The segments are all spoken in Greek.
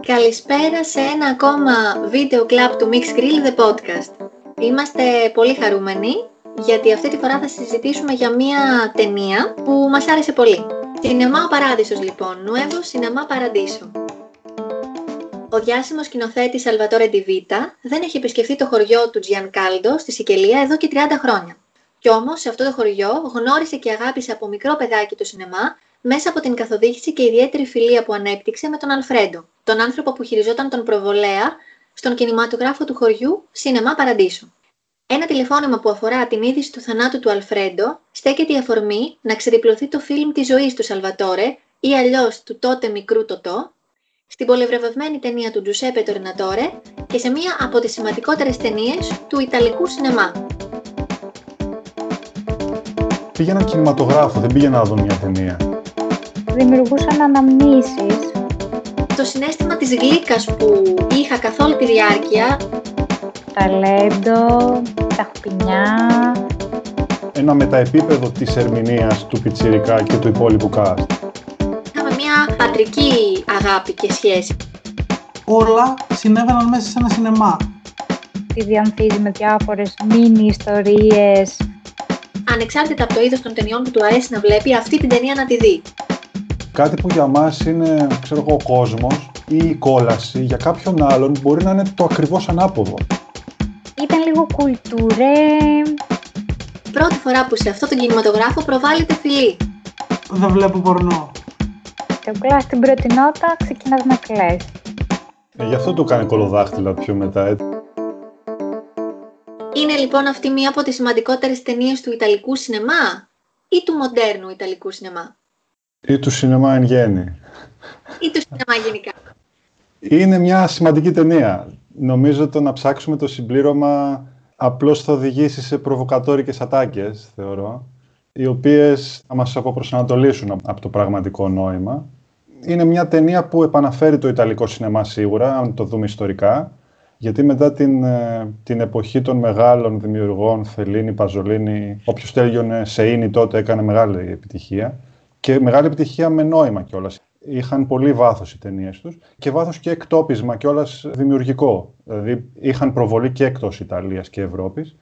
Καλησπέρα σε ένα ακόμα βίντεο κλαμπ του Mix Grill The Podcast. Είμαστε πολύ χαρούμενοι γιατί αυτή τη φορά θα συζητήσουμε για μία ταινία που μας άρεσε πολύ. Σινεμά ο Παράδεισος λοιπόν, Νουέβος Σινεμά Παραντήσο. Ο διάσημος σκηνοθέτης Σαλβατόρε Ντιβίτα δεν έχει επισκεφθεί το χωριό του Κάλντο στη Σικελία εδώ και 30 χρόνια. Κι όμως σε αυτό το χωριό γνώρισε και αγάπησε από μικρό παιδάκι το σινεμά μέσα από την καθοδήγηση και ιδιαίτερη φιλία που ανέπτυξε με τον Αλφρέντο, τον άνθρωπο που χειριζόταν τον προβολέα στον κινηματογράφο του χωριού Σινεμά Παραντήσου. Ένα τηλεφώνημα που αφορά την είδηση του θανάτου του Αλφρέντο στέκεται η αφορμή να ξεδιπλωθεί το φιλμ της ζωής του Σαλβατόρε ή αλλιώς του τότε μικρού Τοτό, στην πολυβραβευμένη ταινία του Τζουσέπε Τορνατόρε και σε μία από τις σημαντικότερες ταινίες του Ιταλικού σινεμά. Πήγαινα κινηματογράφο, δεν πήγαινα να δω μια ταινία. Δημιουργούσαν αναμνήσεις. Το συνέστημα της γλύκας που είχα καθ' όλη τη διάρκεια. Ταλέντο, τα χουπινιά. Ένα μεταεπίπεδο της ερμηνείας του Πιτσιρικά και του υπόλοιπου cast μια πατρική αγάπη και σχέση. Όλα συνέβαιναν μέσα σε ένα σινεμά. Τη διανθίζει με διάφορες μίνι ιστορίες. Ανεξάρτητα από το είδος των ταινιών που του αρέσει να βλέπει, αυτή την ταινία να τη δει. Κάτι που για μας είναι, ξέρω εγώ, ο κόσμος ή η κόλαση, για κάποιον άλλον μπορεί να είναι το ακριβώς ανάποδο. Ήταν λίγο κουλτούρε. Πρώτη φορά που σε αυτό τον κινηματογράφο προβάλλεται φιλή. Δεν βλέπω πορνό και απλά στην πρώτη νότα ξεκινάς να κλαις. Ε, γι' αυτό το κάνει κολοδάχτυλα πιο μετά, έτσι. Είναι λοιπόν αυτή μία από τις σημαντικότερες ταινίες του Ιταλικού σινεμά ή του μοντέρνου Ιταλικού σινεμά; Ή του σινεμά εν γέννη. Ή του σινεμά γενικά. Είναι μια σημαντική ταινία. Νομίζω το να ψάξουμε το συμπλήρωμα απλώς θα οδηγήσει σε προβοκατόρικες ατάκες, θεωρώ, οι οποίες θα μας αποπροσανατολίσουν από το πραγματικό νόημα είναι μια ταινία που επαναφέρει το Ιταλικό σινεμά σίγουρα, αν το δούμε ιστορικά, γιατί μετά την, ε, την εποχή των μεγάλων δημιουργών, Φελίνη, Παζολίνη, όποιος τέλειωνε σε ίνι τότε έκανε μεγάλη επιτυχία και μεγάλη επιτυχία με νόημα κιόλας. Είχαν πολύ βάθος οι ταινίες τους και βάθος και εκτόπισμα κιόλας δημιουργικό. Δηλαδή είχαν προβολή και εκτός Ιταλίας και Ευρώπης.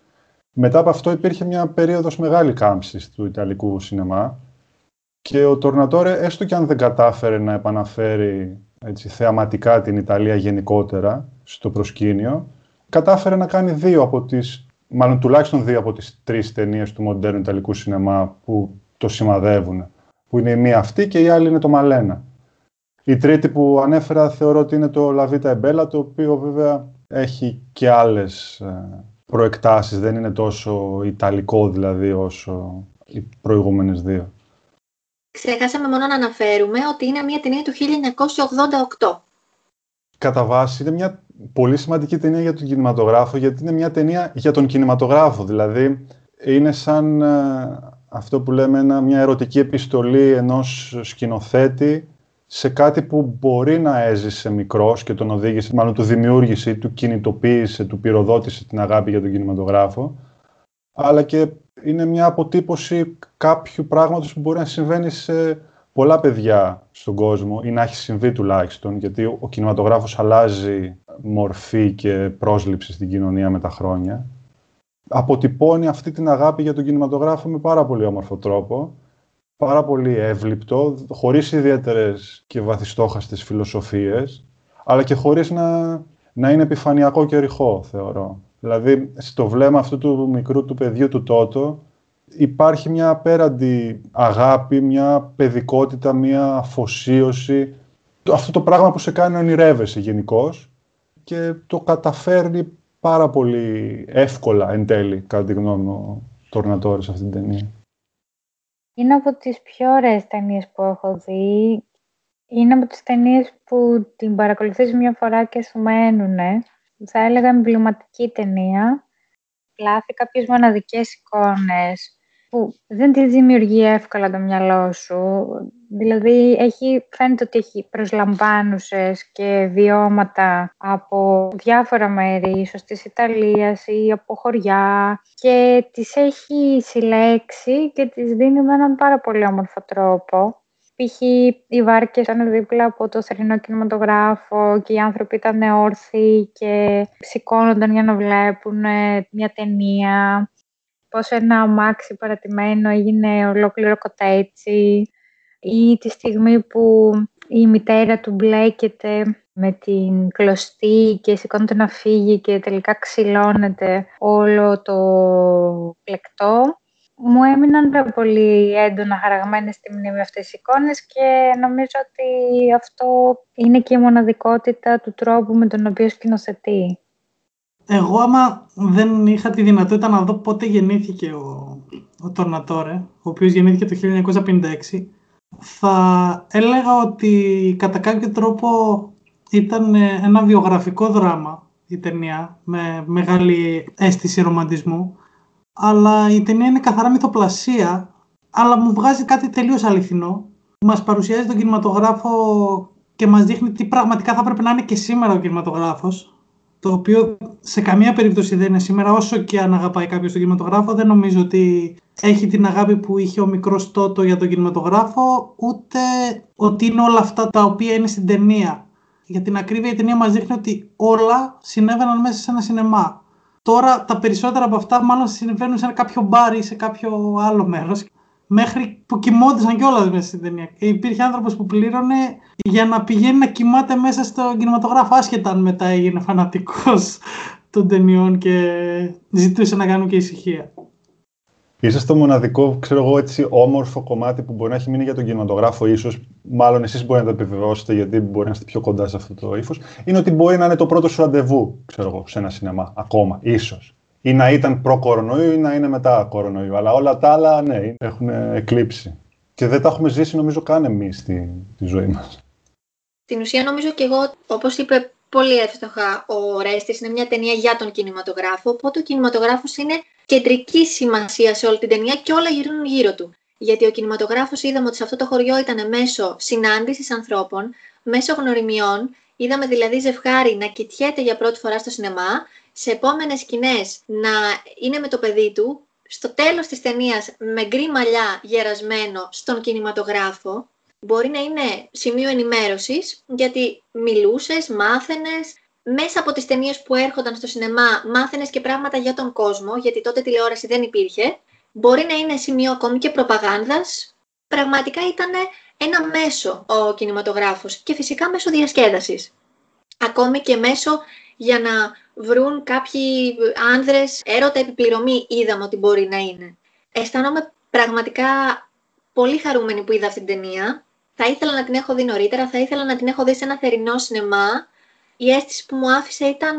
Μετά από αυτό υπήρχε μια περίοδος μεγάλη κάμψης του Ιταλικού σινεμά και ο Τορνατόρε, έστω και αν δεν κατάφερε να επαναφέρει έτσι, θεαματικά την Ιταλία γενικότερα στο προσκήνιο, κατάφερε να κάνει δύο από τις, μάλλον τουλάχιστον δύο από τις τρεις ταινίες του μοντέρνου Ιταλικού σινεμά που το σημαδεύουν. Που είναι η μία αυτή και η άλλη είναι το Μαλένα. Η τρίτη που ανέφερα θεωρώ ότι είναι το Λαβίτα Εμπέλα, το οποίο βέβαια έχει και άλλες ε, προεκτάσεις, δεν είναι τόσο ιταλικό δηλαδή όσο οι προηγούμενες δύο. Ξεχάσαμε μόνο να αναφέρουμε ότι είναι μια ταινία του 1988. Κατά βάση είναι μια πολύ σημαντική ταινία για τον κινηματογράφο, γιατί είναι μια ταινία για τον κινηματογράφο. Δηλαδή, είναι σαν ε, αυτό που λέμε μια ερωτική επιστολή ενός σκηνοθέτη σε κάτι που μπορεί να έζησε μικρός και τον οδήγησε, μάλλον του δημιούργησε, του κινητοποίησε, του πυροδότησε την αγάπη για τον κινηματογράφο, αλλά και είναι μια αποτύπωση κάποιου πράγματος που μπορεί να συμβαίνει σε πολλά παιδιά στον κόσμο ή να έχει συμβεί τουλάχιστον, γιατί ο κινηματογράφος αλλάζει μορφή και πρόσληψη στην κοινωνία με τα χρόνια. Αποτυπώνει αυτή την αγάπη για τον κινηματογράφο με πάρα πολύ όμορφο τρόπο, πάρα πολύ εύληπτο, χωρίς ιδιαίτερες και βαθιστόχαστες φιλοσοφίες, αλλά και χωρίς να, να είναι επιφανειακό και ρηχό, θεωρώ. Δηλαδή, στο βλέμμα αυτού του μικρού του παιδιού του Τότο υπάρχει μια απέραντη αγάπη, μια παιδικότητα, μια αφοσίωση. Αυτό το πράγμα που σε κάνει να ονειρεύεσαι γενικώς και το καταφέρνει πάρα πολύ εύκολα εν τέλει, κατά τη γνώμη μου, το σε αυτήν την ταινία. Είναι από τις πιο ωραίες ταινίες που έχω δει. Είναι από τις ταινίες που την παρακολουθείς μια φορά και σου μένουνε θα έλεγα εμβληματική ταινία. Λάθη κάποιες μοναδικές εικόνες που δεν τη δημιουργεί εύκολα το μυαλό σου. Δηλαδή, έχει, φαίνεται ότι έχει προσλαμβάνουσες και βιώματα από διάφορα μέρη, ίσως της Ιταλίας ή από χωριά και τις έχει συλλέξει και τις δίνει με έναν πάρα πολύ όμορφο τρόπο. π.χ. οι βάρκες ήταν δίπλα από το θερινό κινηματογράφο και οι άνθρωποι ήταν όρθιοι και σηκώνονταν για να βλέπουν μια ταινία. Πώς ένα αμάξι παρατημένο έγινε ολόκληρο κοτέτσι ή τη στιγμή που η μητέρα του μπλέκεται με την κλωστή και σηκώνεται να φύγει και τελικά ξυλώνεται όλο το πλεκτό. Μου έμειναν πάρα πολύ έντονα χαραγμένες στη μνήμη αυτές οι εικόνες και νομίζω ότι αυτό είναι και η μοναδικότητα του τρόπου με τον οποίο σκηνοθετεί. Εγώ άμα δεν είχα τη δυνατότητα να δω πότε γεννήθηκε ο, ο Τορνατόρε, ο οποίος γεννήθηκε το 1956, θα έλεγα ότι κατά κάποιο τρόπο ήταν ένα βιογραφικό δράμα η ταινία με μεγάλη αίσθηση ρομαντισμού. Αλλά η ταινία είναι καθαρά μυθοπλασία αλλά μου βγάζει κάτι τελείως αληθινό. Μας παρουσιάζει τον κινηματογράφο και μας δείχνει τι πραγματικά θα πρέπει να είναι και σήμερα ο κινηματογράφος το οποίο σε καμία περίπτωση δεν είναι σήμερα. Όσο και αν αγαπάει κάποιος τον κινηματογράφο δεν νομίζω ότι έχει την αγάπη που είχε ο μικρός Τότο για τον κινηματογράφο ούτε ότι είναι όλα αυτά τα οποία είναι στην ταινία. Για την ακρίβεια η ταινία μας δείχνει ότι όλα συνέβαιναν μέσα σε ένα σινεμά. Τώρα τα περισσότερα από αυτά μάλλον συμβαίνουν σε κάποιο μπάρ ή σε κάποιο άλλο μέρος μέχρι που κοιμόντουσαν κιόλας μέσα στην ταινία. Και υπήρχε άνθρωπος που πλήρωνε για να πηγαίνει να κοιμάται μέσα στο κινηματογράφο, άσχετα αν μετά έγινε φανατικός των ταινιών και ζητούσε να κάνουν και ησυχία. Είσαι το μοναδικό, ξέρω εγώ, έτσι, όμορφο κομμάτι που μπορεί να έχει μείνει για τον κινηματογράφο, ίσως. Μάλλον εσείς μπορεί να το επιβεβαιώσετε, γιατί μπορεί να είστε πιο κοντά σε αυτό το ύφος. Είναι ότι μπορεί να είναι το πρώτο σου ραντεβού, ξέρω εγώ, σε ένα σινεμά. Ακόμα, ίσως. Ή να ήταν προ-κορονοϊού ή να είναι μετά κορονοϊού. Αλλά όλα τα άλλα, ναι, έχουν εκλείψει. Και δεν τα έχουμε ζήσει, νομίζω, καν εμείς στη, τη ζωή μας. Στην ουσία, νομίζω και εγώ, όπως είπε πολύ εύστοχα ο Ρέστης, είναι μια ταινία για τον κινηματογράφο. Οπότε ο κινηματογράφος είναι κεντρική σημασία σε όλη την ταινία και όλα γυρνούν γύρω του. Γιατί ο κινηματογράφος είδαμε ότι σε αυτό το χωριό ήταν μέσω συνάντησης ανθρώπων, μέσω γνωριμιών, είδαμε δηλαδή ζευγάρι να κοιτιέται για πρώτη φορά στο σινεμά, σε επόμενες σκηνές να είναι με το παιδί του, στο τέλος της ταινίας με γκρι μαλλιά γερασμένο στον κινηματογράφο, μπορεί να είναι σημείο ενημέρωσης, γιατί μιλούσες, μάθαινες, μέσα από τις ταινίες που έρχονταν στο σινεμά μάθαινες και πράγματα για τον κόσμο, γιατί τότε τηλεόραση δεν υπήρχε. Μπορεί να είναι σημείο ακόμη και προπαγάνδας. Πραγματικά ήταν ένα μέσο ο κινηματογράφος και φυσικά μέσω διασκέδασης. Ακόμη και μέσω για να βρουν κάποιοι άνδρες έρωτα επιπληρωμή είδαμε ότι μπορεί να είναι. Αισθάνομαι πραγματικά πολύ χαρούμενη που είδα αυτή την ταινία. Θα ήθελα να την έχω δει νωρίτερα, θα ήθελα να την έχω δει σε ένα θερινό σινεμά η αίσθηση που μου άφησε ήταν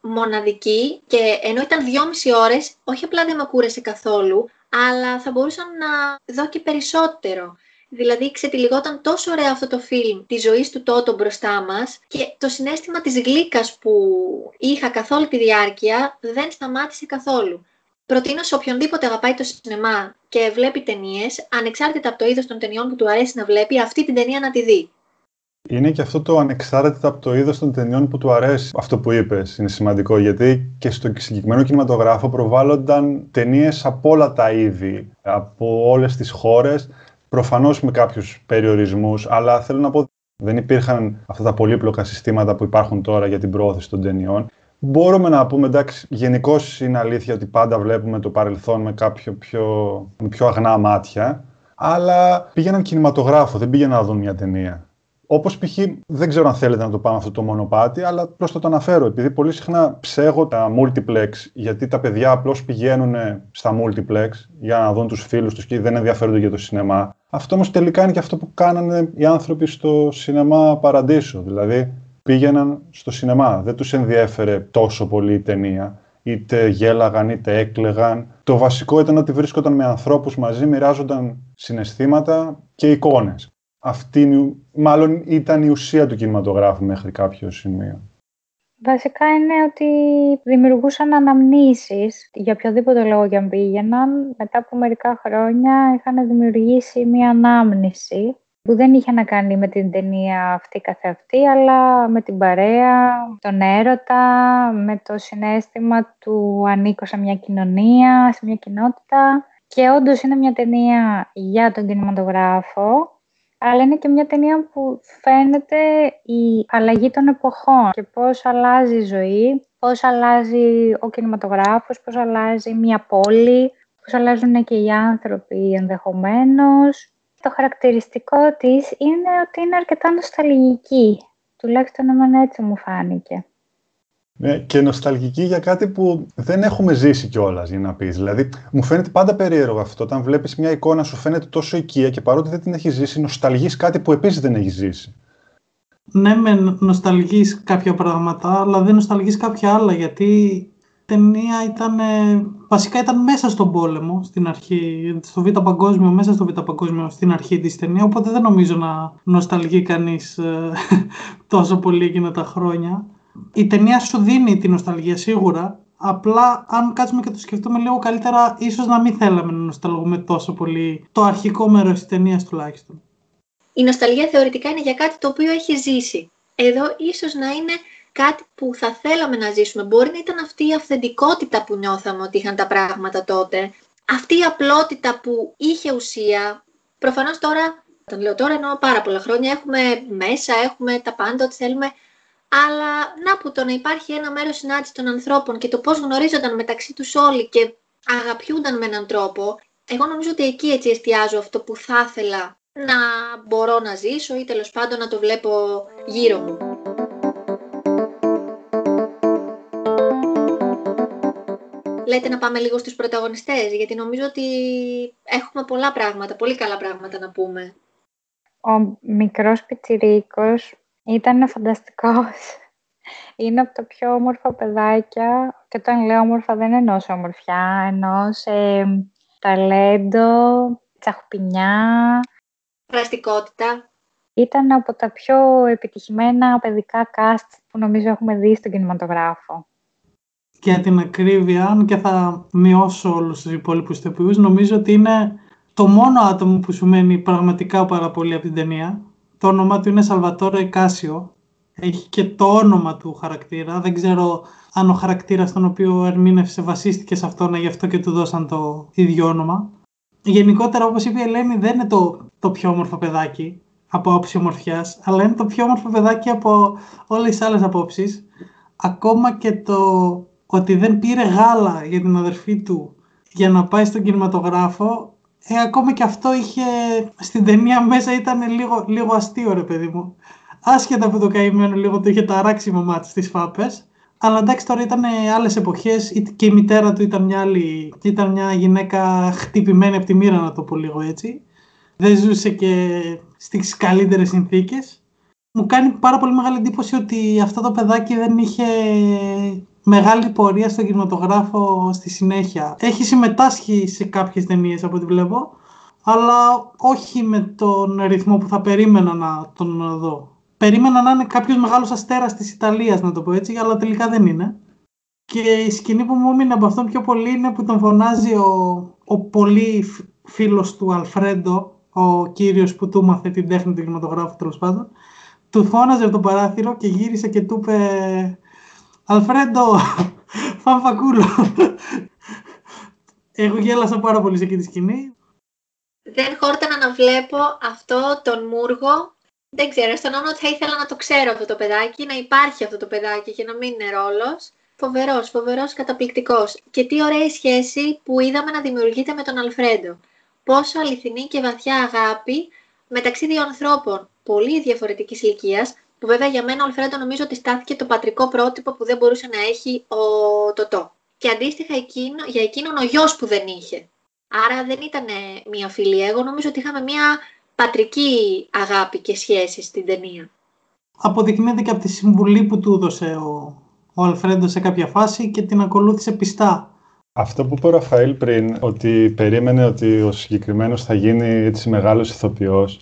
μοναδική και ενώ ήταν δυόμιση ώρες, όχι απλά δεν με κούρασε καθόλου, αλλά θα μπορούσα να δω και περισσότερο. Δηλαδή ξετυλιγόταν τόσο ωραίο αυτό το φιλμ της ζωής του Τότο μπροστά μας και το συνέστημα της γλύκας που είχα καθ' όλη τη διάρκεια δεν σταμάτησε καθόλου. Προτείνω σε οποιονδήποτε αγαπάει το σινεμά και βλέπει ταινίες, ανεξάρτητα από το είδος των ταινιών που του αρέσει να βλέπει, αυτή την ταινία να τη δει. Είναι και αυτό το ανεξάρτητα από το είδος των ταινιών που του αρέσει. Αυτό που είπες είναι σημαντικό, γιατί και στο συγκεκριμένο κινηματογράφο προβάλλονταν ταινίες από όλα τα είδη, από όλες τις χώρες. Προφανώς με κάποιους περιορισμούς, αλλά θέλω να πω δεν υπήρχαν αυτά τα πολύπλοκα συστήματα που υπάρχουν τώρα για την πρόθεση των ταινιών. Μπορούμε να πούμε, εντάξει, γενικώ είναι αλήθεια ότι πάντα βλέπουμε το παρελθόν με κάποιο πιο, με πιο αγνά μάτια, αλλά πήγαιναν κινηματογράφο, δεν πήγαιναν να δουν μια ταινία. Όπως π.χ. δεν ξέρω αν θέλετε να το πάμε αυτό το μονοπάτι, αλλά απλώ το αναφέρω. Επειδή πολύ συχνά ψέγω τα multiplex, γιατί τα παιδιά απλώς πηγαίνουν στα multiplex για να δουν τους φίλους τους και δεν ενδιαφέρονται για το σινεμά. Αυτό όμως τελικά είναι και αυτό που κάνανε οι άνθρωποι στο σινεμά Παραντήσου. Δηλαδή πήγαιναν στο σινεμά. Δεν τους ενδιέφερε τόσο πολύ η ταινία. Είτε γέλαγαν είτε έκλεγαν. Το βασικό ήταν ότι βρίσκονταν με ανθρώπους μαζί, μοιράζονταν συναισθήματα και εικόνες αυτή μάλλον ήταν η ουσία του κινηματογράφου μέχρι κάποιο σημείο. Βασικά είναι ότι δημιουργούσαν αναμνήσεις για οποιοδήποτε λόγο για πήγαιναν. Μετά από μερικά χρόνια είχαν δημιουργήσει μία ανάμνηση που δεν είχε να κάνει με την ταινία αυτή καθεαυτή, αλλά με την παρέα, τον έρωτα, με το συνέστημα του ανήκω σε μια κοινωνία, σε μια κοινότητα. Και όντως είναι μια ταινία για τον κινηματογράφο, αλλά είναι και μια ταινία που φαίνεται η αλλαγή των εποχών και πώς αλλάζει η ζωή, πώς αλλάζει ο κινηματογράφος, πώς αλλάζει μια πόλη, πώς αλλάζουν και οι άνθρωποι ενδεχομένως. Το χαρακτηριστικό της είναι ότι είναι αρκετά νοσταλγική. Τουλάχιστον εμένα έτσι μου φάνηκε. Ναι, και νοσταλγική για κάτι που δεν έχουμε ζήσει κιόλας, για να πεις. Δηλαδή, μου φαίνεται πάντα περίεργο αυτό. Όταν βλέπεις μια εικόνα, σου φαίνεται τόσο οικία και παρότι δεν την έχεις ζήσει, νοσταλγείς κάτι που επίσης δεν έχεις ζήσει. Ναι, με νοσταλγείς κάποια πράγματα, αλλά δεν νοσταλγείς κάποια άλλα. Γιατί η ταινία ήταν. Βασικά ήταν μέσα στον πόλεμο στην αρχή, στο Β' Παγκόσμιο, μέσα στο Β' Παγκόσμιο στην αρχή της ταινία. Οπότε δεν νομίζω να νοσταλγεί κανείς ε, τόσο πολύ εκείνα τα χρόνια η ταινία σου δίνει την νοσταλγία σίγουρα, απλά αν κάτσουμε και το σκεφτούμε λίγο καλύτερα, ίσως να μην θέλαμε να νοσταλγούμε τόσο πολύ το αρχικό μέρος της ταινίας τουλάχιστον. Η νοσταλγία θεωρητικά είναι για κάτι το οποίο έχει ζήσει. Εδώ ίσως να είναι κάτι που θα θέλαμε να ζήσουμε. Μπορεί να ήταν αυτή η αυθεντικότητα που νιώθαμε ότι είχαν τα πράγματα τότε. Αυτή η απλότητα που είχε ουσία. Προφανώς τώρα, όταν λέω τώρα εννοώ πάρα πολλά χρόνια, έχουμε μέσα, έχουμε τα πάντα, ό,τι θέλουμε αλλά να που το να υπάρχει ένα μέρος συνάντηση των ανθρώπων και το πώς γνωρίζονταν μεταξύ τους όλοι και αγαπιούνταν με έναν τρόπο, εγώ νομίζω ότι εκεί έτσι εστιάζω αυτό που θα ήθελα να μπορώ να ζήσω ή τέλος πάντων να το βλέπω γύρω μου. Λέτε να πάμε λίγο στους πρωταγωνιστές, γιατί νομίζω ότι έχουμε πολλά πράγματα, πολύ καλά πράγματα να πούμε. Ο μικρός πιτσιρίκος ήταν φανταστικός. Είναι από τα πιο όμορφα παιδάκια και όταν λέω όμορφα δεν εννοώ σε ομορφιά, εννοώ σε ταλέντο, τσαχπινιά. Πραστικότητα. Ήταν από τα πιο επιτυχημένα παιδικά cast που νομίζω έχουμε δει στον κινηματογράφο. Για την ακρίβεια, αν και θα μειώσω όλους τους υπόλοιπους ηθοποιούς, νομίζω ότι είναι το μόνο άτομο που σου μένει πραγματικά πάρα πολύ από την ταινία. Το όνομά του είναι Σαλβατόρε Κάσιο. Έχει και το όνομα του χαρακτήρα. Δεν ξέρω αν ο χαρακτήρας τον οποίο ερμήνευσε βασίστηκε σε αυτόν, γι' αυτό και του δώσαν το ίδιο όνομα. Γενικότερα, όπως είπε η Ελένη, δεν είναι το, το πιο όμορφο παιδάκι από άποψη ομορφιάς, αλλά είναι το πιο όμορφο παιδάκι από όλες τις άλλες απόψεις. Ακόμα και το ότι δεν πήρε γάλα για την αδερφή του για να πάει στον κινηματογράφο ε, ακόμα και αυτό είχε στην ταινία μέσα ήταν λίγο, λίγο αστείο ρε παιδί μου. Άσχετα από το καημένο λίγο το είχε ταράξει η μαμά της στις φάπες. Αλλά εντάξει τώρα ήταν άλλες εποχές και η μητέρα του ήταν μια, άλλη, ήταν μια γυναίκα χτυπημένη από τη μοίρα να το πω λίγο έτσι. Δεν ζούσε και στις καλύτερες συνθήκες. Μου κάνει πάρα πολύ μεγάλη εντύπωση ότι αυτό το παιδάκι δεν είχε μεγάλη πορεία στον κινηματογράφο στη συνέχεια. Έχει συμμετάσχει σε κάποιες ταινίες από ό,τι βλέπω, αλλά όχι με τον ρυθμό που θα περίμενα να τον δω. Περίμενα να είναι κάποιος μεγάλος αστέρας της Ιταλίας, να το πω έτσι, αλλά τελικά δεν είναι. Και η σκηνή που μου έμεινε από αυτόν πιο πολύ είναι που τον φωνάζει ο, ο πολύ φίλος του Αλφρέντο, ο κύριος που του μάθε την τέχνη του κινηματογράφου τέλος πάντων, του φώναζε από το παράθυρο και γύρισε και του είπε Αλφρέντο, φαμφακούλο. Εγώ γέλασα πάρα πολύ σε εκείνη τη σκηνή. Δεν χόρτανα να βλέπω αυτό τον Μούργο. Δεν ξέρω, στον ότι θα ήθελα να το ξέρω αυτό το παιδάκι, να υπάρχει αυτό το παιδάκι και να μην είναι ρόλος. Φοβερός, φοβερός, καταπληκτικός. Και τι ωραία σχέση που είδαμε να δημιουργείται με τον Αλφρέντο. Πόσο αληθινή και βαθιά αγάπη μεταξύ δύο ανθρώπων πολύ διαφορετικής ηλικίας, που βέβαια για μένα ο Αλφρέντο νομίζω ότι στάθηκε το πατρικό πρότυπο που δεν μπορούσε να έχει ο Τωτό. Και αντίστοιχα εκείνο, για εκείνον ο γιος που δεν είχε. Άρα δεν ήταν μια φιλία. Εγώ νομίζω ότι είχαμε μια πατρική αγάπη και σχέση στην ταινία. Αποδεικνύεται και από τη συμβουλή που του έδωσε ο, ο Αλφρέντο σε κάποια φάση και την ακολούθησε πιστά. Αυτό που είπε ο Ραφαήλ πριν, ότι περίμενε ότι ο συγκεκριμένος θα γίνει έτσι μεγάλος ηθοποιός,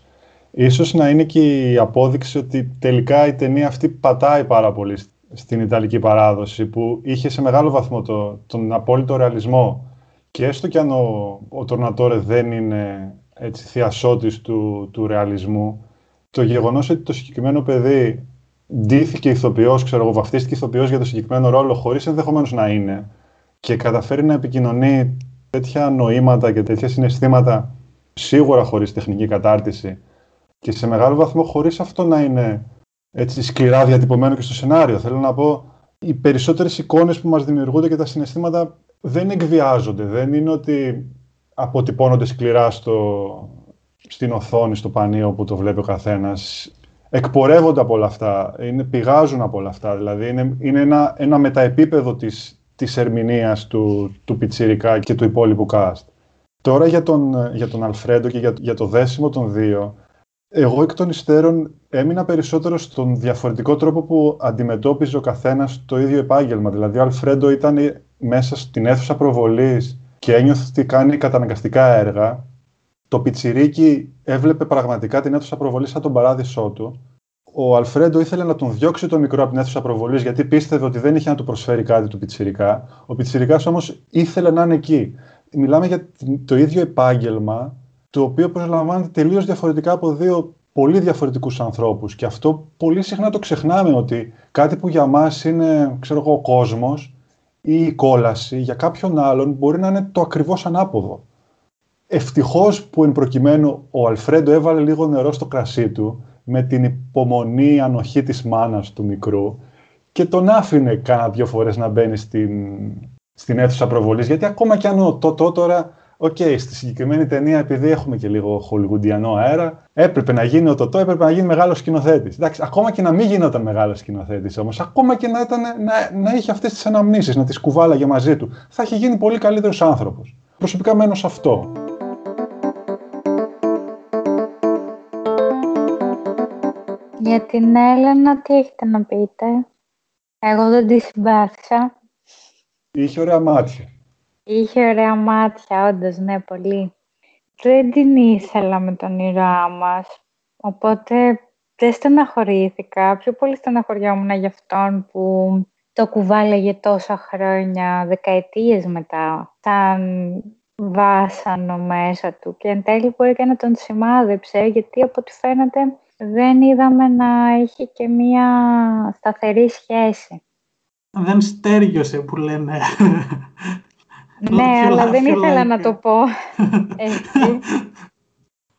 Ίσως να είναι και η απόδειξη ότι τελικά η ταινία αυτή πατάει πάρα πολύ στην Ιταλική παράδοση που είχε σε μεγάλο βαθμό το, τον απόλυτο ρεαλισμό. Και έστω κι αν ο, ο Τορνατόρε δεν είναι έτσι θειασότης του, του ρεαλισμού το γεγονός ότι το συγκεκριμένο παιδί ντύθηκε ηθοποιός, ξέρω εγώ, βαφτίστηκε ηθοποιός για το συγκεκριμένο ρόλο χωρίς ενδεχομένως να είναι και καταφέρει να επικοινωνεί τέτοια νοήματα και τέτοια συναισθήματα σίγουρα χωρίς τεχνική κατάρτιση Και σε μεγάλο βαθμό χωρίς αυτό να είναι έτσι σκληρά διατυπωμένο και στο σενάριο. Θέλω να πω, οι περισσότερες εικόνες που μας δημιουργούνται και τα συναισθήματα δεν εκβιάζονται. Δεν είναι ότι αποτυπώνονται σκληρά στο, στην οθόνη, στο πανίο που το βλέπει ο καθένας. Εκπορεύονται από όλα αυτά, είναι, πηγάζουν από όλα αυτά. Δηλαδή είναι, είναι ένα, ένα μεταεπίπεδο της, της ερμηνείας του, του Πιτσιρικά και του υπόλοιπου cast. Τώρα για τον, για τον Αλφρέντο και για, για το δέσιμο των δύο, εγώ εκ των υστέρων έμεινα περισσότερο στον διαφορετικό τρόπο που αντιμετώπιζε ο καθένας το ίδιο επάγγελμα. Δηλαδή ο Αλφρέντο ήταν μέσα στην αίθουσα προβολής και ένιωθε ότι κάνει καταναγκαστικά έργα. Το Πιτσιρίκι έβλεπε πραγματικά την αίθουσα προβολής σαν τον παράδεισό του. Ο Αλφρέντο ήθελε να τον διώξει το μικρό από την αίθουσα προβολής γιατί πίστευε ότι δεν είχε να του προσφέρει κάτι του Πιτσιρικά. Ο Πιτσιρικάς όμως ήθελε να είναι εκεί. Μιλάμε για το ίδιο επάγγελμα, το οποίο προσλαμβάνεται τελείως διαφορετικά από δύο πολύ διαφορετικούς ανθρώπους. Και αυτό πολύ συχνά το ξεχνάμε ότι κάτι που για μας είναι, ξέρω εγώ, ο κόσμος, ή η κόλαση για κάποιον άλλον μπορεί να είναι το ακριβώς ανάποδο. Ευτυχώς που εν προκειμένου ο Αλφρέντο έβαλε λίγο νερό στο κρασί του με την υπομονή ανοχή της μάνας του μικρού και τον άφηνε κάνα δύο φορές να μπαίνει στην, στην αίθουσα προβολής γιατί ακόμα κι αν ο Τότο τώρα OK, okay, στη συγκεκριμένη ταινία, επειδή έχουμε και λίγο χολιγουντιανό αέρα, έπρεπε να γίνει ο Τωτό, έπρεπε να γίνει μεγάλος σκηνοθέτης. ακόμα και να μην γινόταν μεγάλος σκηνοθέτης όμως, ακόμα και να, ήταν, να, να είχε αυτές τις αναμνήσεις, να τις κουβάλαγε μαζί του, θα είχε γίνει πολύ καλύτερος άνθρωπος. Προσωπικά μένω σε αυτό. Για την Έλενα, τι έχετε να πείτε; Εγώ δεν τη συμπάθησα. Είχε ωραία μάτια. Είχε ωραία μάτια, όντως, ναι, πολύ. Δεν την ήθελα με τον ήρωά μας. Οπότε δεν στεναχωρήθηκα. Πιο πολύ στεναχωριόμουν για αυτόν που το κουβάλεγε τόσα χρόνια, δεκαετίες μετά, σαν βάσανο μέσα του. Και εν τέλει μπορεί και να τον σημάδεψε, γιατί από ό,τι φαίνεται δεν είδαμε να έχει και μία σταθερή σχέση. Δεν στέργιωσε που λένε. Ναι, αλλά δεν ήθελα να το πω έτσι.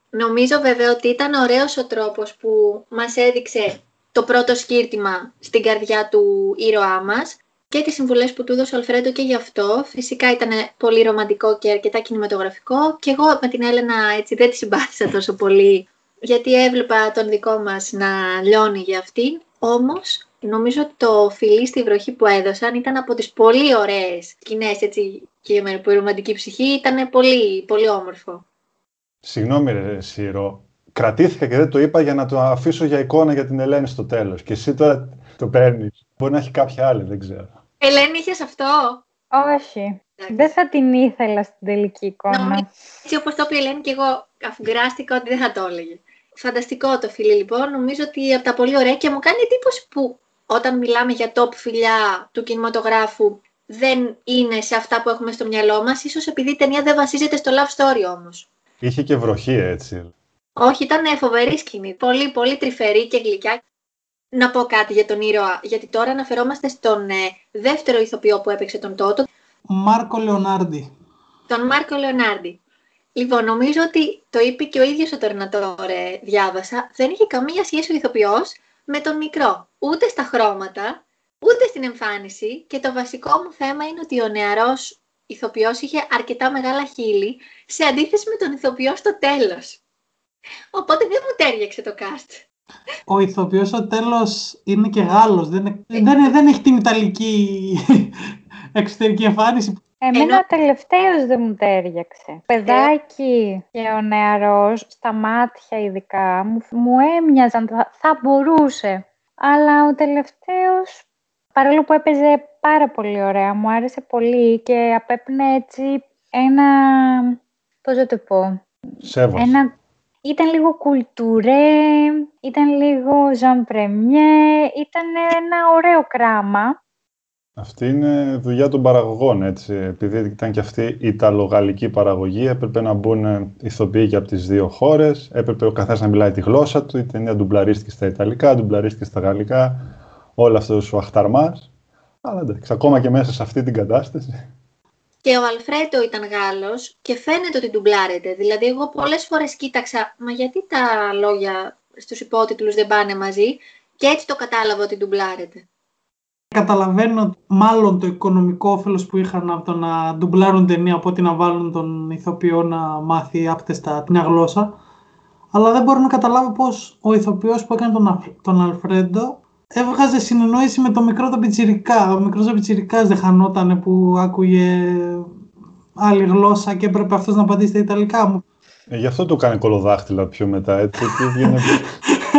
Νομίζω βέβαια ότι ήταν ωραίος ο τρόπος που μας έδειξε το πρώτο σκύρτημα στην καρδιά του ήρωά μας και τις συμβουλές που του έδωσε ο Αλφρέντο και γι' αυτό. Φυσικά ήταν πολύ ρομαντικό και αρκετά κινηματογραφικό και εγώ με την Έλενα έτσι δεν τη συμπάθησα τόσο πολύ γιατί έβλεπα τον δικό μας να λιώνει για αυτήν. Όμως νομίζω ότι το φιλί στη βροχή που έδωσαν ήταν από τις πολύ ωραίες σκηνές έτσι και με ρομαντική ψυχή ήταν πολύ, πολύ όμορφο. Συγγνώμη ρε Σύρο, κρατήθηκα και δεν το είπα για να το αφήσω για εικόνα για την Ελένη στο τέλος και εσύ τώρα το παίρνεις. Μπορεί να έχει κάποια άλλη, δεν ξέρω. Ελένη, είχες αυτό; Όχι. Δεν θα την ήθελα στην τελική εικόνα. έτσι όπως το είπε η Ελένη και εγώ αφουγκράστηκα ότι δεν θα το έλεγε. Φανταστικό το φίλι λοιπόν. Νομίζω ότι από τα πολύ ωραία και μου κάνει εντύπωση που όταν μιλάμε για top φιλιά του κινηματογράφου δεν είναι σε αυτά που έχουμε στο μυαλό μας, ίσως επειδή η ταινία δεν βασίζεται στο love story όμως. Είχε και βροχή έτσι. Όχι, ήταν φοβερή σκηνή. Πολύ, πολύ τρυφερή και γλυκιά. Να πω κάτι για τον ήρωα, γιατί τώρα αναφερόμαστε στον ε, δεύτερο ηθοποιό που έπαιξε τον Τότο. Μάρκο Λεωνάρντι. Τον Μάρκο Λεωνάρντι. Λοιπόν, νομίζω ότι το είπε και ο ίδιος ο Τερνατόρε, διάβασα, δεν είχε καμία σχέση ο ηθοποιός με τον μικρό. Ούτε στα χρώματα, ούτε στην εμφάνιση και το βασικό μου θέμα είναι ότι ο νεαρός ηθοποιός είχε αρκετά μεγάλα χείλη σε αντίθεση με τον ηθοποιό στο τέλος. Οπότε δεν μου τέριαξε το cast. Ο ηθοποιός στο τέλος είναι και Γάλλος, δεν, ε, δεν, δεν έχει την Ιταλική εξωτερική εμφάνιση. Εμένα ο τελευταίος δεν μου τέριαξε. Παιδάκι και ο νεαρός, στα μάτια ειδικά, μου, μου έμοιαζαν, θα, θα μπορούσε. Αλλά ο τελευταίος Παρόλο που έπαιζε πάρα πολύ ωραία, μου άρεσε πολύ και απέπνε έτσι ένα, πώς θα το πω, Σέβος. ένα, ήταν λίγο κουλτουρέ, ήταν λίγο ζαμπρεμιέ, ήταν ένα ωραίο κράμα. Αυτή είναι δουλειά των παραγωγών, έτσι. Επειδή ήταν και αυτή η Ιταλογαλλική παραγωγή, έπρεπε να μπουν ηθοποιοί και από τις δύο χώρες, έπρεπε ο καθένας να μιλάει τη γλώσσα του, η ταινία ντουμπλαρίστηκε στα Ιταλικά, ντουμπλαρίστηκε στα Γαλλικά όλο αυτός ο αχταρμάς. Αλλά εντάξει, ακόμα και μέσα σε αυτή την κατάσταση. Και ο Αλφρέντο ήταν Γάλλος και φαίνεται ότι ντουμπλάρεται. Δηλαδή, εγώ πολλές φορές κοίταξα, μα γιατί τα λόγια στους υπότιτλους δεν πάνε μαζί και έτσι το κατάλαβα ότι ντουμπλάρεται. Καταλαβαίνω μάλλον το οικονομικό όφελος που είχαν από το να ντουμπλάρουν ταινία από ότι να βάλουν τον ηθοποιό να μάθει άπτεστα μια γλώσσα. Αλλά δεν μπορώ να καταλάβω πώς ο ηθοποιός που έκανε τον, τον Αλφρέντο έβγαζε συνεννόηση με το μικρό το πιτσιρικά. Ο μικρός το πιτσιρικάς δεν χανόταν που άκουγε άλλη γλώσσα και έπρεπε αυτός να απαντήσει στα Ιταλικά μου. Ε, γι' αυτό το κάνει κολοδάχτυλα πιο μετά, έτσι, και βγαίνει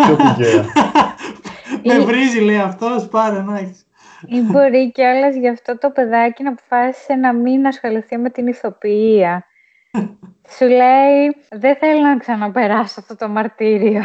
πιο πηγαία. Με βρίζει, λέει αυτός, πάρε να έχεις. Ή μπορεί κιόλα γι' αυτό το παιδάκι να αποφάσισε να μην ασχοληθεί με την ηθοποιία. Σου λέει, δεν θέλω να ξαναπεράσω αυτό το μαρτύριο.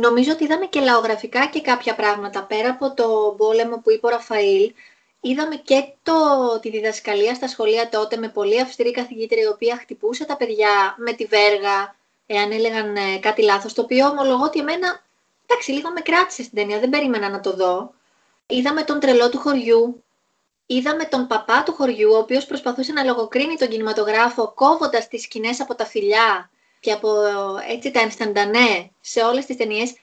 Νομίζω ότι είδαμε και λαογραφικά και κάποια πράγματα. Πέρα από το πόλεμο που είπε ο Ραφαήλ, είδαμε και το, τη διδασκαλία στα σχολεία τότε με πολύ αυστηρή καθηγήτρια η οποία χτυπούσε τα παιδιά με τη βέργα, εάν έλεγαν ε, κάτι λάθος, το οποίο ομολογώ ότι εμένα, εντάξει, λίγο με κράτησε στην ταινία, δεν περίμενα να το δω. Είδαμε τον τρελό του χωριού, είδαμε τον παπά του χωριού, ο οποίος προσπαθούσε να λογοκρίνει τον κινηματογράφο, κόβοντας τις σκηνές από τα φιλιά και από έτσι τα ενσταντανέ σε όλες τις ταινίες.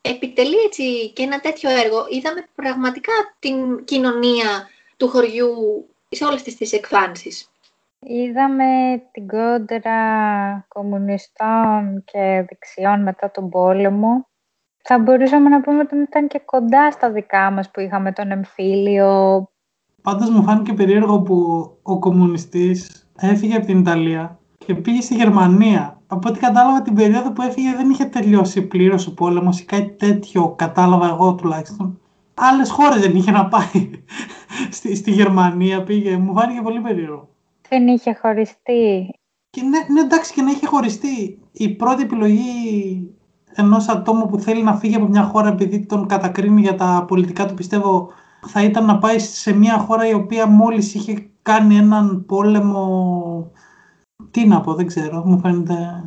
Επιτελεί έτσι και ένα τέτοιο έργο. Είδαμε πραγματικά την κοινωνία του χωριού σε όλες τις, τις εκφάνσεις. Είδαμε την κόντρα κομμουνιστών και δεξιών μετά τον πόλεμο. Θα μπορούσαμε να πούμε ότι ήταν και κοντά στα δικά μας που είχαμε τον εμφύλιο. Πάντως μου φάνηκε περίεργο που ο κομμουνιστής έφυγε από την Ιταλία και πήγε στη Γερμανία. Από ό,τι κατάλαβα την περίοδο που έφυγε δεν είχε τελειώσει πλήρως ο πόλεμος ή κάτι τέτοιο, κατάλαβα εγώ τουλάχιστον. Άλλες χώρες δεν είχε να πάει. στη, στη Γερμανία πήγε. Μου φάνηκε πολύ περίεργο. Δεν είχε χωριστεί. Και ναι, ναι, εντάξει και να είχε χωριστεί. Η πρώτη επιλογή ενός ατόμου που θέλει να φύγει από μια χώρα επειδή τον κατακρίνει για τα πολιτικά του, πιστεύω, θα ήταν να πάει σε μια χώρα η οποία μόλις είχε κάνει έναν πόλεμο. Τι να πω, δεν ξέρω, μου φαίνεται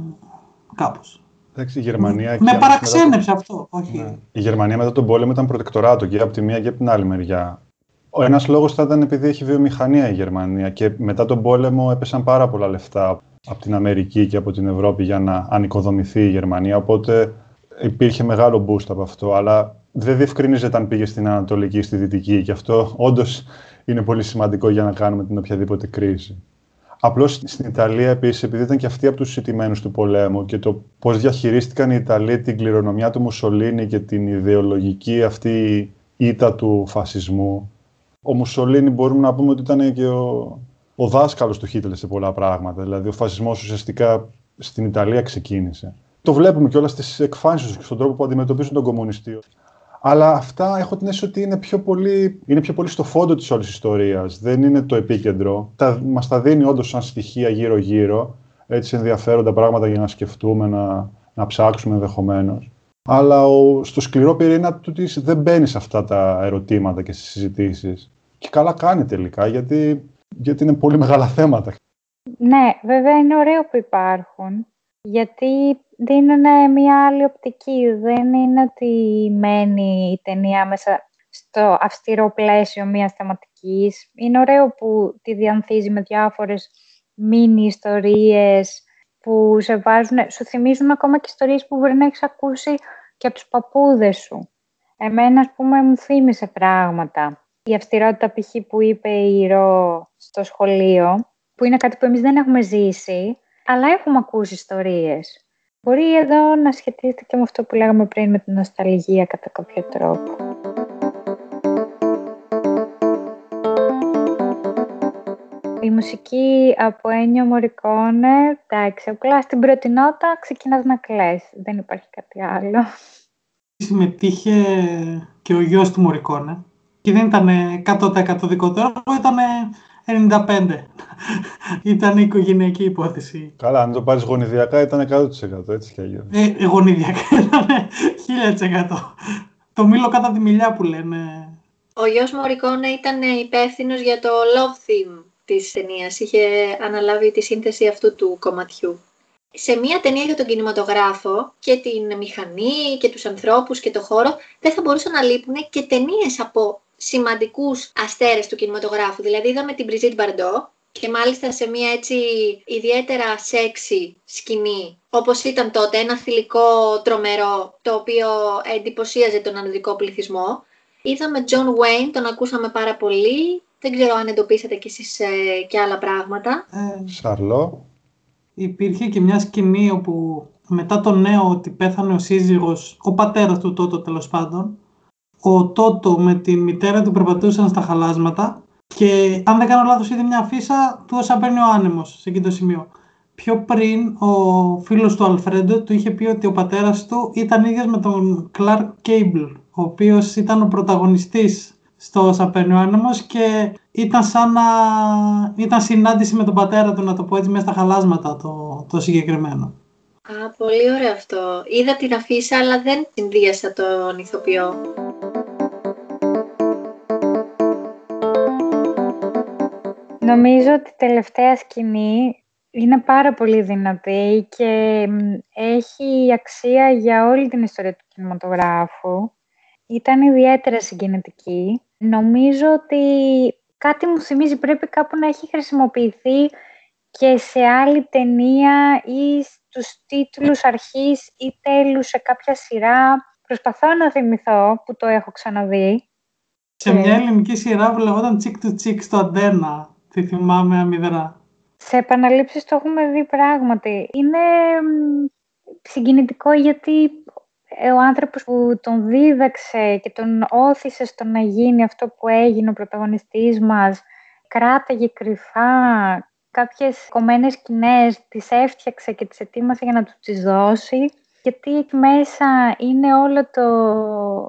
κάπως. Εντάξει, η Γερμανία με παραξένεψε αυτό. Όχι. Ναι. Η Γερμανία μετά τον πόλεμο ήταν προτεκτοράτο και από τη μία και από την άλλη μεριά. Ο ένας λόγος θα ήταν επειδή έχει βιομηχανία η Γερμανία και μετά τον πόλεμο έπεσαν πάρα πολλά λεφτά από την Αμερική και από την Ευρώπη για να ανοικοδομηθεί η Γερμανία, οπότε υπήρχε μεγάλο boost από αυτό, αλλά δεν διευκρινίζεται αν πήγε στην Ανατολική ή στη Δυτική και αυτό όντως είναι πολύ σημαντικό για να κάνουμε την οποιαδήποτε κρίση. Απλώς στην Ιταλία, επίσης, επειδή ήταν και αυτοί από τους συντημένους του πολέμου και το πώς διαχειρίστηκαν οι Ιταλοί την κληρονομιά του Μουσολίνη και την ιδεολογική αυτή ήττα του φασισμού, ο Μουσολίνη μπορούμε να πούμε ότι ήταν και ο, ο δάσκαλος του Χίτλερ σε πολλά πράγματα. Δηλαδή ο φασισμός ουσιαστικά στην Ιταλία ξεκίνησε. Το βλέπουμε και όλα στις εκφάνσεις και στον τρόπο που αντιμετωπίζουν τον κομμουνιστή. Αλλά αυτά έχω την αίσθηση ότι είναι πιο πολύ, είναι πιο πολύ στο φόντο της όλης ιστορίας. Δεν είναι το επίκεντρο. Τα, μας τα δίνει όντως σαν στοιχεία γύρω-γύρω. Έτσι ενδιαφέροντα πράγματα για να σκεφτούμε, να, να ψάξουμε ενδεχομένως. Αλλά ο, στο σκληρό πυρήνα του δεν μπαίνει σε αυτά τα ερωτήματα και στις συζητήσεις. Και καλά κάνει τελικά, γιατί, γιατί είναι πολύ μεγάλα θέματα. Ναι, βέβαια είναι ωραίο που υπάρχουν, γιατί δίνουν μια άλλη οπτική. Δεν είναι ότι μένει η ταινία μέσα στο αυστηρό πλαίσιο μιας θεματικής. Είναι ωραίο που τη διανθίζει με διάφορες μίνι ιστορίες που σε βάζουν, σου θυμίζουν ακόμα και ιστορίες που μπορεί να έχεις ακούσει και από τους παππούδες σου. Εμένα, ας πούμε, μου θύμισε πράγματα η αυστηρότητα π.χ. που είπε η Ρο στο σχολείο, που είναι κάτι που εμείς δεν έχουμε ζήσει, αλλά έχουμε ακούσει ιστορίες. Μπορεί εδώ να σχετίζεται και με αυτό που λέγαμε πριν με την νοσταλγία κατά κάποιο τρόπο. Η μουσική από Ένιο Μωρικόνε, εντάξει, απλά στην πρώτη νότα ξεκινάς να κλαις, δεν υπάρχει κάτι άλλο. Συμμετείχε και ο γιος του Μωρικόνε, και δεν ήταν 100% δικό του έργο, ήταν 95%. ήταν οικογενειακή υπόθεση. Καλά, αν το πάρεις γονιδιακά ήταν 100% έτσι κι αλλιώς. Ε, γονιδιακά ήταν 1000%. Το μήλο κατά τη μιλιά που λένε. Ο γιος Μωρικόνε ήταν υπεύθυνος για το love theme της ταινίας. Είχε αναλάβει τη σύνθεση αυτού του κομματιού. σε μια ταινία για τον κινηματογράφο και την μηχανή και τους ανθρώπους και το χώρο δεν θα μπορούσαν να λείπουν και ταινίες από σημαντικούς αστέρες του κινηματογράφου. Δηλαδή είδαμε την Brigitte Bardot και μάλιστα σε μια έτσι ιδιαίτερα σεξι σκηνή όπως ήταν τότε ένα θηλυκό τρομερό το οποίο εντυπωσίαζε τον ανδρικό πληθυσμό. Είδαμε John Wayne, τον ακούσαμε πάρα πολύ. Δεν ξέρω αν εντοπίσατε κι εσείς ε, και άλλα πράγματα. Ε, Σαρλό. Υπήρχε και μια σκηνή όπου μετά το νέο ότι πέθανε ο σύζυγος, ο πατέρας του Τότο τέλος πάντων, ο Τότο με τη μητέρα του περπατούσαν στα χαλάσματα και αν δεν κάνω λάθος είδε μια αφίσα του όσα παίρνει ο άνεμος σε εκείνο το σημείο. Πιο πριν ο φίλος του Αλφρέντο του είχε πει ότι ο πατέρας του ήταν ίδιος με τον Clark Cable, ο οποίος ήταν ο πρωταγωνιστής στο όσα παίρνει ο άνεμος και ήταν σαν να ήταν συνάντηση με τον πατέρα του, να το πω έτσι, μέσα στα χαλάσματα το, το συγκεκριμένο. Α, πολύ ωραίο αυτό. Είδα την αφίσα, αλλά δεν συνδύασα τον ηθοποιό. Νομίζω ότι η τελευταία σκηνή είναι πάρα πολύ δυνατή και έχει αξία για όλη την ιστορία του κινηματογράφου. Ήταν ιδιαίτερα συγκινητική. Νομίζω ότι κάτι μου θυμίζει πρέπει κάπου να έχει χρησιμοποιηθεί και σε άλλη ταινία ή στους τίτλους αρχής ή τέλους σε κάποια σειρά. Προσπαθώ να θυμηθώ που το έχω ξαναδεί. Σε μια ελληνική σειρά που λεγόταν Chick to Chick στο Αντένα. Τη θυμάμαι αμυδρά. Σε επαναλήψεις το έχουμε δει πράγματι. Είναι συγκινητικό γιατί ο άνθρωπος που τον δίδαξε και τον όθησε στο να γίνει αυτό που έγινε ο πρωταγωνιστής μας κράταγε κρυφά κάποιες κομμένες σκηνές, τις έφτιαξε και τις ετοίμασε για να τους τις δώσει γιατί εκεί μέσα είναι όλο το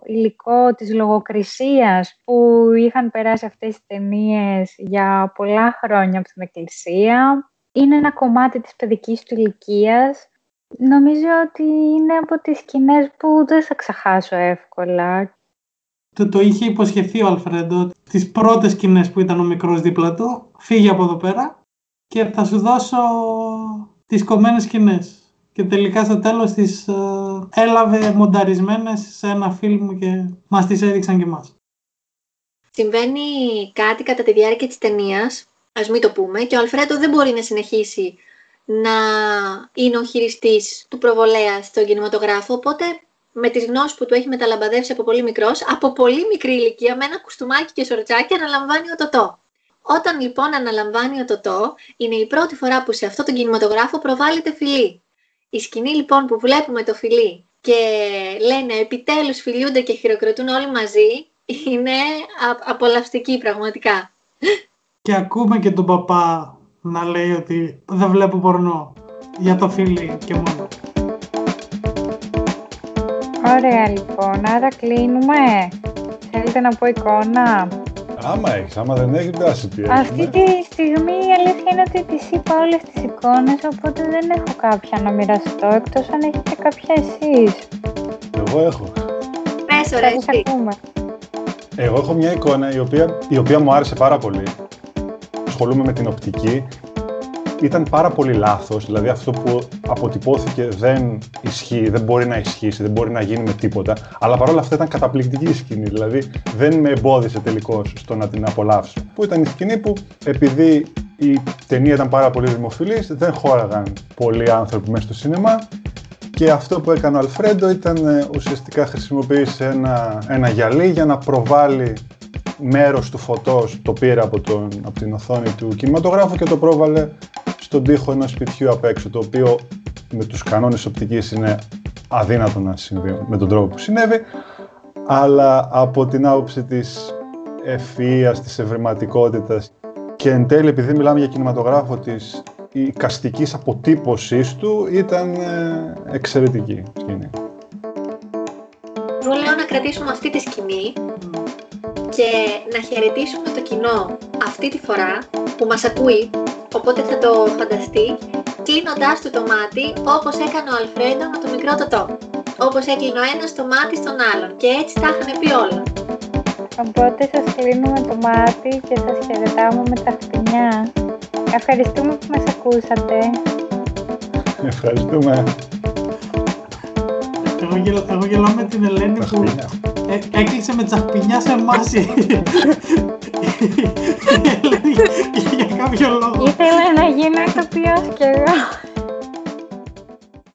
υλικό της λογοκρισίας που είχαν περάσει αυτές τις ταινίες για πολλά χρόνια από την Εκκλησία. Είναι ένα κομμάτι της παιδικής του ηλικίας. Νομίζω ότι είναι από τις σκηνές που δεν θα ξεχάσω εύκολα. Το, το είχε υποσχεθεί ο Αλφρέντο τις πρώτες σκηνές που ήταν ο μικρός δίπλα του. Φύγε από εδώ πέρα και θα σου δώσω τις κομμένες σκηνές και τελικά στο τέλος τις ε, έλαβε μονταρισμένες σε ένα φιλμ και μας τις έδειξαν και εμάς. Συμβαίνει κάτι κατά τη διάρκεια της ταινίας, ας μην το πούμε, και ο Αλφρέντο δεν μπορεί να συνεχίσει να είναι ο χειριστής του προβολέας στον κινηματογράφο, οπότε με τις γνώσεις που του έχει μεταλαμπαδεύσει από πολύ μικρός, από πολύ μικρή ηλικία, με ένα κουστούμάκι και σορτσάκι, αναλαμβάνει ο Τωτό. Όταν λοιπόν αναλαμβάνει ο Τωτό, είναι η πρώτη φορά που σε αυτό τον κινηματογράφο προβάλλεται φιλή. Η σκηνή λοιπόν που βλέπουμε το φιλί και λένε επιτέλους φιλιούνται και χειροκροτούν όλοι μαζί είναι απολαυστική πραγματικά. Και ακούμε και τον παπά να λέει ότι δεν βλέπω πορνό για το φίλι και μόνο. Ωραία λοιπόν, άρα κλείνουμε. Θέλετε να πω εικόνα; Άμα έχεις, άμα δεν έχεις, δεν σε Αυτή τη στιγμή η αλήθεια είναι ότι της είπα όλες τις εικόνες, οπότε δεν έχω κάποια να μοιραστώ, εκτός αν έχετε κάποια εσείς. Εγώ έχω. Πες ωραία, εσύ. Εγώ έχω μια εικόνα η οποία, η οποία μου άρεσε πάρα πολύ. Ασχολούμαι με την οπτική ήταν πάρα πολύ λάθος, δηλαδή αυτό που αποτυπώθηκε δεν ισχύει, δεν μπορεί να ισχύσει, δεν μπορεί να γίνει με τίποτα, αλλά παρόλα αυτά ήταν καταπληκτική η σκηνή, δηλαδή δεν με εμπόδισε τελικώς στο να την απολαύσω. Που ήταν η σκηνή που επειδή η ταινία ήταν πάρα πολύ δημοφιλής, δεν χώραγαν πολλοί άνθρωποι μέσα στο σινεμά και αυτό που έκανε ο Αλφρέντο ήταν ε, ουσιαστικά χρησιμοποίησε ένα, ένα γυαλί για να προβάλλει μέρος του φωτός το πήρε από, τον, από την οθόνη του κινηματογράφου και το πρόβαλε στον τοίχο ενός σπιτιού απ' έξω, το οποίο με τους κανόνες οπτικής είναι αδύνατο να συμβεί με τον τρόπο που συνέβη, αλλά από την άποψη της ευφυΐας, της ευρηματικότητας και εν τέλει επειδή μιλάμε για κινηματογράφο της η καστικής αποτύπωσής του ήταν ε, εξαιρετική σκηνή. Εγώ λέω να κρατήσουμε αυτή τη σκηνή και να χαιρετήσουμε το κοινό αυτή τη φορά που μας ακούει οπότε θα το φανταστεί κλείνοντάς του το μάτι όπως έκανε ο Αλφρέντο με το μικρό τοτό. Όπως έκλεινε ο ένας το μάτι στον άλλον και έτσι τα είχαν πει όλα. Οπότε σας κλείνουμε το μάτι και σας χαιρετάμε με τα χτενιά. Ευχαριστούμε που μας ακούσατε. Ευχαριστούμε. Εγώ, γελ, εγώ γελάω με την Ελένη που ε, έκλεισε με τσαχπινιά σε εμάς η η Ελένη για κάποιο λόγο. Ήθελα να γίνω ηθοποιός κι εγώ.